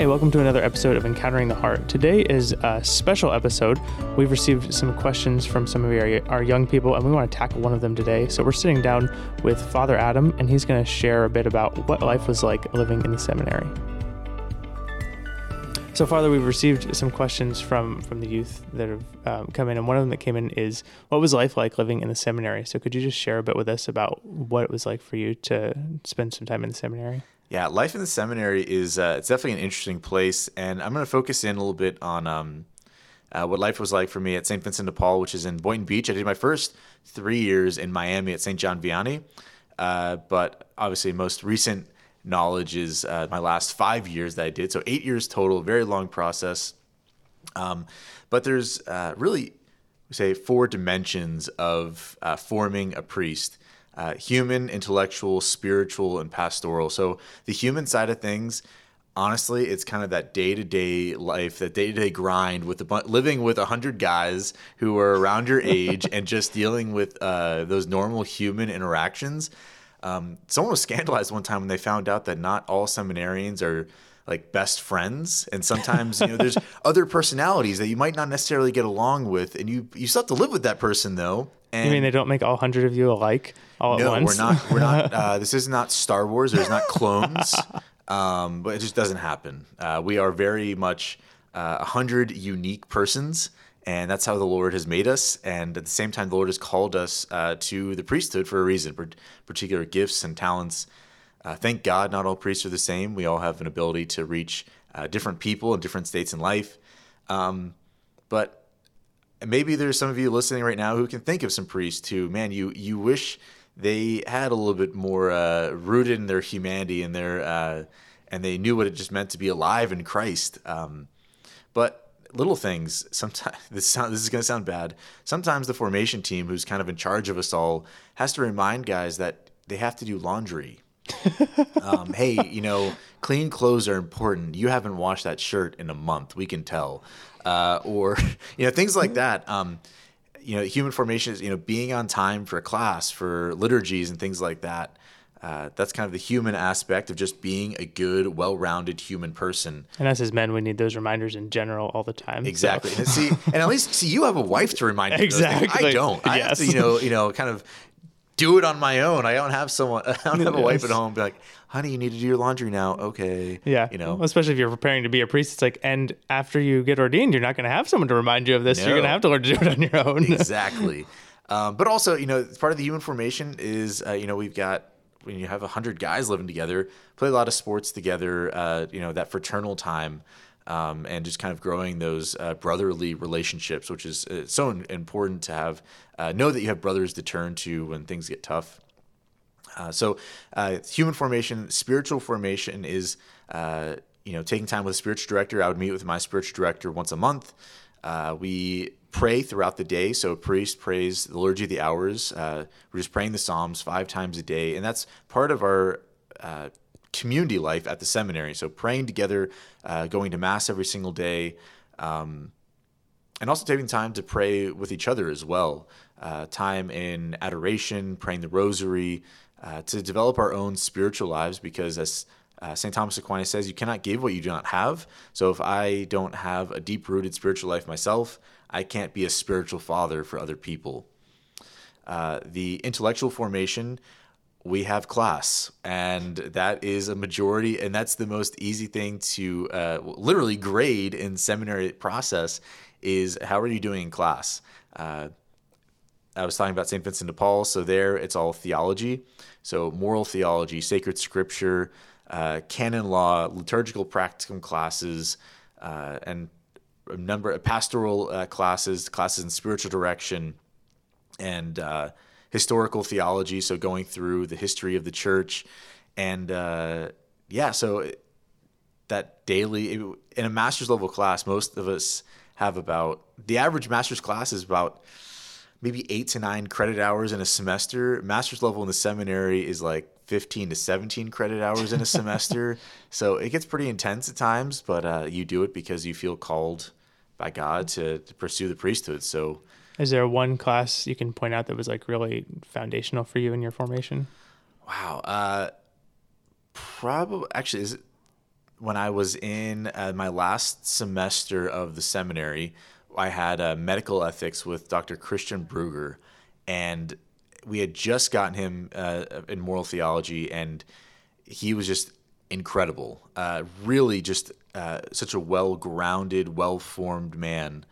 Hey, welcome to another episode of Encountering the Heart. Today is a special episode. We've received some questions from some of our, our young people, and we want to tackle one of them today. So we're sitting down with Father Adam, and he's going to share a bit about what life was like living in the seminary. So, Father, we've received some questions from from the youth that have um, come in, and one of them that came in is, "What was life like living in the seminary?" So, could you just share a bit with us about what it was like for you to spend some time in the seminary? Yeah, life in the seminary is uh, it's definitely an interesting place, and I'm going to focus in a little bit on um, uh, what life was like for me at St. Vincent de Paul, which is in Boynton Beach. I did my first three years in Miami at St. John Vianney, uh, but obviously most recent knowledge is uh, my last five years that I did. So eight years total, very long process. Um, but there's uh, really say four dimensions of uh, forming a priest uh, human, intellectual, spiritual, and pastoral. So the human side of things, honestly, it's kind of that day to day life, that day to day grind with the living with hundred guys who are around your age and just dealing with uh, those normal human interactions. Um, someone was scandalized one time when they found out that not all seminarians are like best friends and sometimes you know there's other personalities that you might not necessarily get along with and you you still have to live with that person though and you mean they don't make all hundred of you alike all no, at once? we're not. We're not. Uh, this is not Star Wars. There's not clones. Um, but it just doesn't happen. Uh, we are very much uh, a uh, hundred unique persons, and that's how the Lord has made us. And at the same time, the Lord has called us uh, to the priesthood for a reason, particular gifts and talents. Uh, thank God, not all priests are the same. We all have an ability to reach uh, different people in different states in life. Um, but maybe there's some of you listening right now who can think of some priests who, man, you you wish they had a little bit more uh, rooted in their humanity and their uh, and they knew what it just meant to be alive in Christ. Um, but little things sometimes this sound, this is going to sound bad. Sometimes the formation team, who's kind of in charge of us all, has to remind guys that they have to do laundry. Um, hey, you know, clean clothes are important. You haven't washed that shirt in a month. We can tell uh, or you know things like that. Um, you know, human formation is you know being on time for class, for liturgies and things like that. Uh, that's kind of the human aspect of just being a good, well-rounded human person. And us as men, we need those reminders in general all the time. Exactly. So. and see, and at least see, you have a wife to remind you. Exactly. I don't. I yes. have to, you know, you know, kind of do it on my own. I don't have someone. I don't have a wife at home. Be like, honey, you need to do your laundry now. Okay. Yeah. You know, especially if you're preparing to be a priest, it's like, and after you get ordained, you're not going to have someone to remind you of this. No. You're going to have to learn to do it on your own. exactly. Um, but also, you know, part of the human formation is, uh, you know, we've got when you have a hundred guys living together, play a lot of sports together. Uh, you know, that fraternal time. Um, and just kind of growing those uh, brotherly relationships, which is uh, so important to have. Uh, know that you have brothers to turn to when things get tough. Uh, so, uh, human formation, spiritual formation is, uh, you know, taking time with a spiritual director. I would meet with my spiritual director once a month. We pray throughout the day. So, a priest prays the Liturgy of the Hours. Uh, we're just praying the Psalms five times a day. And that's part of our uh, community life at the seminary. So, praying together, going to Mass every single day. Um, and also taking time to pray with each other as well. time in adoration, praying the rosary, uh, to develop our own spiritual lives because as uh, St. Thomas Aquinas says, you cannot give what you do not have. So if I don't have a deep rooted spiritual life myself, I can't be a spiritual father for other people. Uh, the intellectual formation, we have class, and that is a majority, and that's the most easy thing to uh, literally grade in seminary process is how are you doing in class? Uh, I was talking about St. Vincent de Paul. So there, it's all theology. So moral theology, sacred scripture, uh, canon law, liturgical practicum classes, uh, and a number of pastoral uh, classes, classes in spiritual direction, and uh, historical theology. So going through the history of the church, and uh, yeah, so that daily in a master's level class, most of us have about the average master's class is about maybe eight to nine credit hours in a semester. Master's level in the seminary is like 15 to 17 credit hours in a semester. so it gets pretty intense at times, but uh, you do it because you feel called by God to, to pursue the priesthood. So, is there one class you can point out that was like really foundational for you in your formation? Wow. Uh, probably, actually, is it, when I was in uh, my last semester of the seminary, I had uh, medical ethics with Dr. Christian Brugger, and we had just gotten him uh, in moral theology, and he was just incredible. Uh, really, just uh, such a well grounded, well formed man.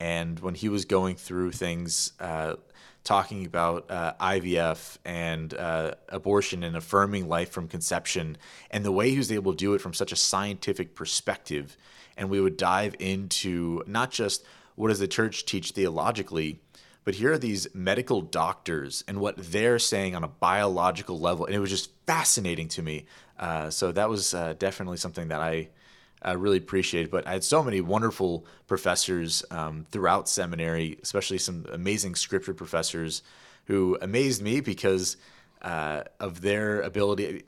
And when he was going through things, uh, talking about uh, IVF and uh, abortion and affirming life from conception, and the way he was able to do it from such a scientific perspective, and we would dive into not just what does the church teach theologically, but here are these medical doctors and what they're saying on a biological level, and it was just fascinating to me. Uh, so that was uh, definitely something that I uh, really appreciated. But I had so many wonderful professors um, throughout seminary, especially some amazing scripture professors who amazed me because uh, of their ability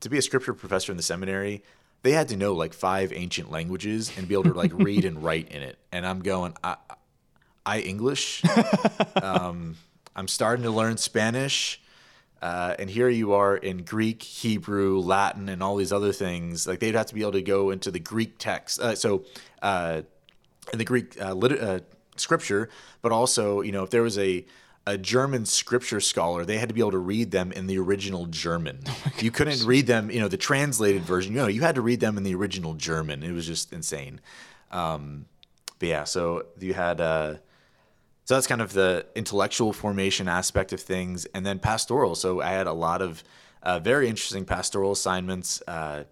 to be a scripture professor in the seminary. They had to know like five ancient languages and be able to like read and write in it. And I'm going, I, I English. um, I'm starting to learn Spanish. Uh, and here you are in Greek, Hebrew, Latin, and all these other things. Like they'd have to be able to go into the Greek text. Uh, so uh, in the Greek uh, lit- uh, scripture, but also, you know, if there was a a German scripture scholar, they had to be able to read them in the original German. Oh you couldn't read them, you know, the translated version. You know, you had to read them in the original German. It was just insane. Um, but yeah, so you had uh, so that's kind of the intellectual formation aspect of things, and then pastoral. So I had a lot of uh, very interesting pastoral assignments. Uh,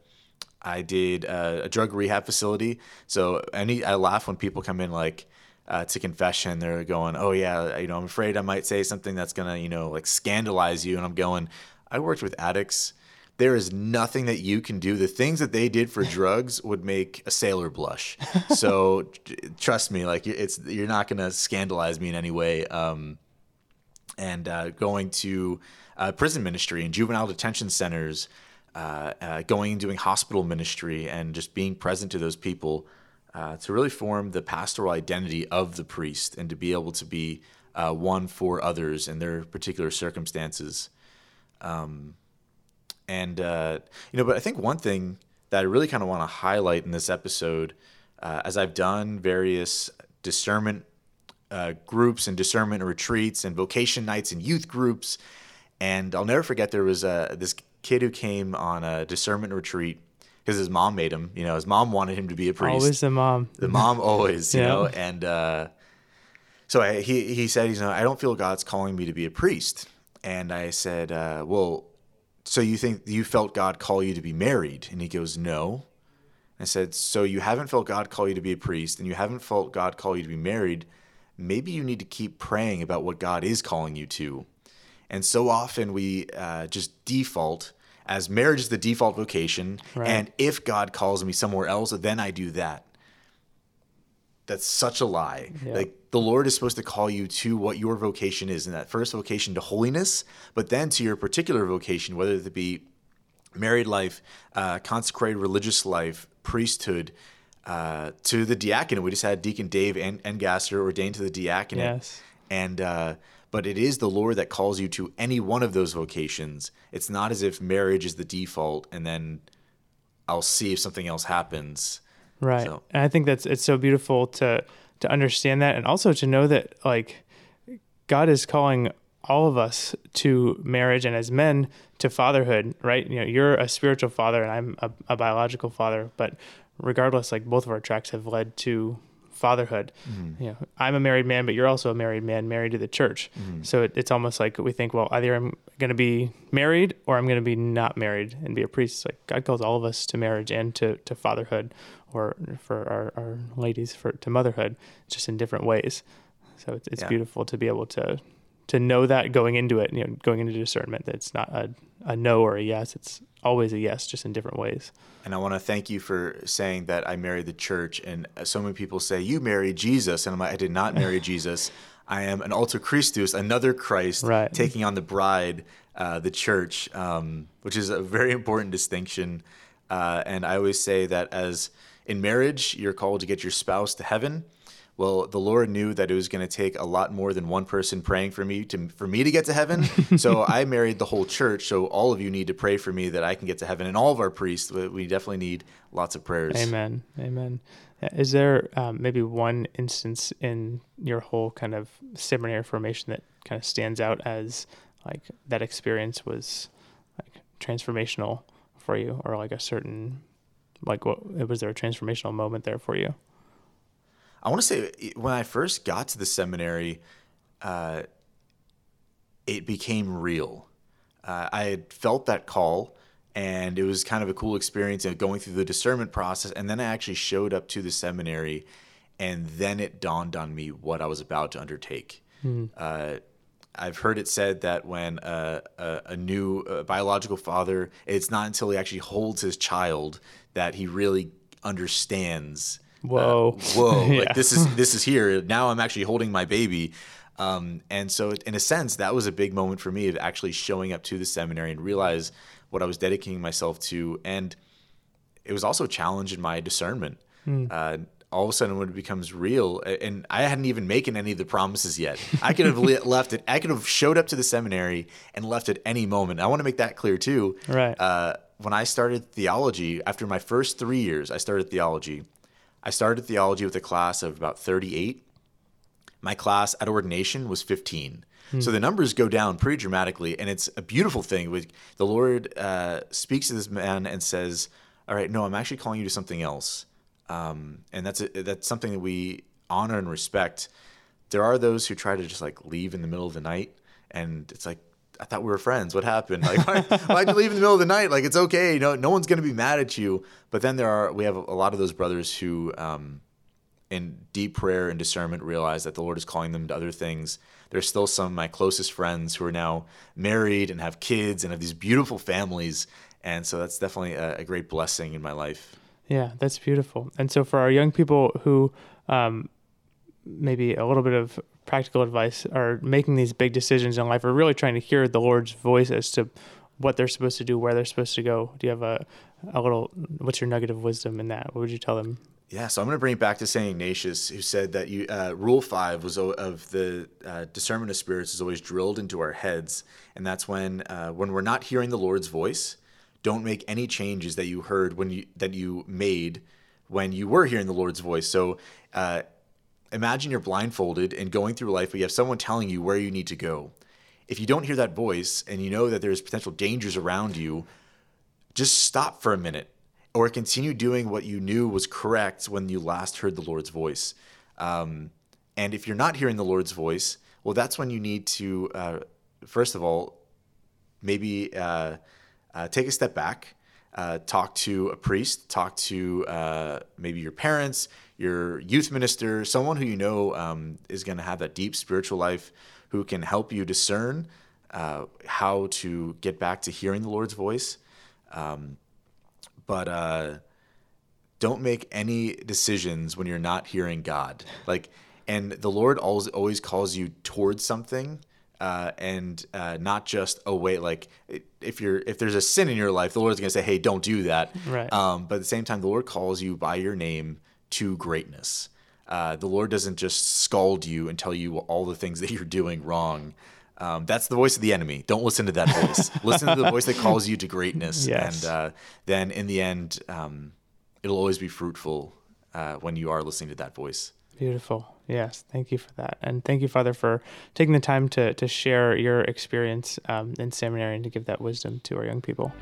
I did uh, a drug rehab facility. So any I laugh when people come in like uh, to confession. They're going, "Oh yeah, you know, I'm afraid I might say something that's gonna, you know, like scandalize you." And I'm going, "I worked with addicts." There is nothing that you can do. The things that they did for drugs would make a sailor blush. So trust me, like it's you're not gonna scandalize me in any way. Um, and uh, going to uh, prison ministry and juvenile detention centers, uh, uh going and doing hospital ministry, and just being present to those people uh, to really form the pastoral identity of the priest and to be able to be uh, one for others in their particular circumstances. Um, and uh, you know, but I think one thing that I really kind of want to highlight in this episode, uh, as I've done various discernment uh, groups and discernment retreats and vocation nights and youth groups, and I'll never forget there was uh, this kid who came on a discernment retreat because his mom made him. You know, his mom wanted him to be a priest. Always the mom. The mom always, you yeah. know, and uh, so I, he he said, you know, I don't feel God's calling me to be a priest, and I said, uh, well so you think you felt God call you to be married? And he goes, No. I said, So you haven't felt God call you to be a priest and you haven't felt God call you to be married. Maybe you need to keep praying about what God is calling you to. And so often we uh, just default as marriage is the default vocation. Right. And if God calls me somewhere else, then I do that. That's such a lie. Yeah. Like the Lord is supposed to call you to what your vocation is, and that first vocation to holiness, but then to your particular vocation, whether it be married life, uh, consecrated religious life, priesthood, uh, to the diaconate. We just had Deacon Dave and, and Gasser ordained to the diaconate. Yes. And uh, but it is the Lord that calls you to any one of those vocations. It's not as if marriage is the default, and then I'll see if something else happens. Right. So. And I think that's it's so beautiful to to understand that and also to know that like God is calling all of us to marriage and as men to fatherhood, right? You know, you're a spiritual father and I'm a, a biological father, but regardless, like both of our tracks have led to fatherhood. Mm-hmm. You know, I'm a married man, but you're also a married man married to the church. Mm-hmm. So it, it's almost like we think, well, either I'm going to be married or I'm going to be not married and be a priest. Like God calls all of us to marriage and to, to fatherhood or for our, our ladies for to motherhood, just in different ways. So it's, it's yeah. beautiful to be able to to know that going into it, you know, going into discernment, that it's not a, a no or a yes. It's always a yes, just in different ways. And I want to thank you for saying that I married the church. And so many people say, You married Jesus. And I'm like, I did not marry Jesus. I am an alter Christus, another Christ, right. taking on the bride, uh, the church, um, which is a very important distinction. Uh, and I always say that as in marriage, you're called to get your spouse to heaven. Well, the Lord knew that it was going to take a lot more than one person praying for me to for me to get to heaven. so I married the whole church. So all of you need to pray for me that I can get to heaven, and all of our priests. We definitely need lots of prayers. Amen. Amen. Is there um, maybe one instance in your whole kind of seminary formation that kind of stands out as like that experience was like transformational for you, or like a certain like what was there a transformational moment there for you? I want to say when I first got to the seminary, uh, it became real. Uh, I had felt that call, and it was kind of a cool experience of going through the discernment process. And then I actually showed up to the seminary, and then it dawned on me what I was about to undertake. Mm. Uh, I've heard it said that when a, a, a new uh, biological father, it's not until he actually holds his child that he really understands whoa, uh, whoa, yeah. like this is this is here. Now I'm actually holding my baby. Um, and so, in a sense, that was a big moment for me of actually showing up to the seminary and realize what I was dedicating myself to. And it was also a challenge in my discernment. Mm. Uh, all of a sudden, when it becomes real, and I hadn't even making any of the promises yet, I could have left it. I could have showed up to the seminary and left at any moment. I want to make that clear too. Right. Uh, when I started theology, after my first three years, I started theology. I started theology with a class of about 38. My class at ordination was 15. Hmm. So the numbers go down pretty dramatically, and it's a beautiful thing. With the Lord uh, speaks to this man and says, "All right, no, I'm actually calling you to something else," um, and that's a, that's something that we honor and respect. There are those who try to just like leave in the middle of the night, and it's like I thought we were friends. What happened? Like, why, why'd you leave in the middle of the night? Like, it's okay. Know, no one's going to be mad at you. But then there are, we have a lot of those brothers who, um, in deep prayer and discernment, realize that the Lord is calling them to other things. There's still some of my closest friends who are now married and have kids and have these beautiful families. And so that's definitely a, a great blessing in my life. Yeah, that's beautiful. And so for our young people who, um, maybe a little bit of practical advice are making these big decisions in life are really trying to hear the Lord's voice as to what they're supposed to do, where they're supposed to go. Do you have a, a little, what's your nugget of wisdom in that? What would you tell them? Yeah, so I'm going to bring it back to St. Ignatius, who said that you, uh, rule five was of the uh, discernment of spirits is always drilled into our heads, and that's when uh, when we're not hearing the Lord's voice, don't make any changes that you heard when you that you made when you were hearing the Lord's voice. So uh, imagine you're blindfolded and going through life, but you have someone telling you where you need to go. If you don't hear that voice and you know that there's potential dangers around you, just stop for a minute or continue doing what you knew was correct when you last heard the Lord's voice. Um, and if you're not hearing the Lord's voice, well, that's when you need to, uh, first of all, maybe uh, uh, take a step back, uh, talk to a priest, talk to uh, maybe your parents, your youth minister, someone who you know um, is going to have that deep spiritual life, who can help you discern uh, how to get back to hearing the Lord's voice. Um, but uh, don't make any decisions when you're not hearing God. Like, and the Lord always always calls you towards something. Uh, and uh, not just oh wait like if you're if there's a sin in your life the lord's going to say hey don't do that right um, but at the same time the lord calls you by your name to greatness. Uh, the Lord doesn't just scold you and tell you all the things that you're doing wrong. Um, that's the voice of the enemy. Don't listen to that voice. listen to the voice that calls you to greatness. Yes. And uh, then in the end, um, it'll always be fruitful uh, when you are listening to that voice. Beautiful. Yes. Thank you for that. And thank you, Father, for taking the time to, to share your experience um, in seminary and to give that wisdom to our young people.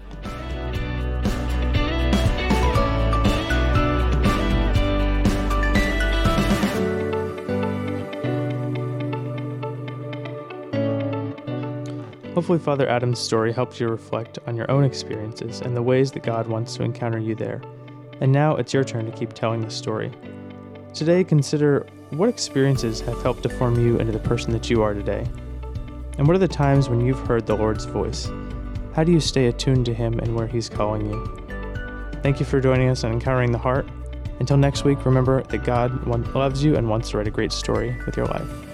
Hopefully, Father Adam's story helped you reflect on your own experiences and the ways that God wants to encounter you there. And now it's your turn to keep telling the story. Today, consider what experiences have helped to form you into the person that you are today. And what are the times when you've heard the Lord's voice? How do you stay attuned to Him and where He's calling you? Thank you for joining us on Encountering the Heart. Until next week, remember that God loves you and wants to write a great story with your life.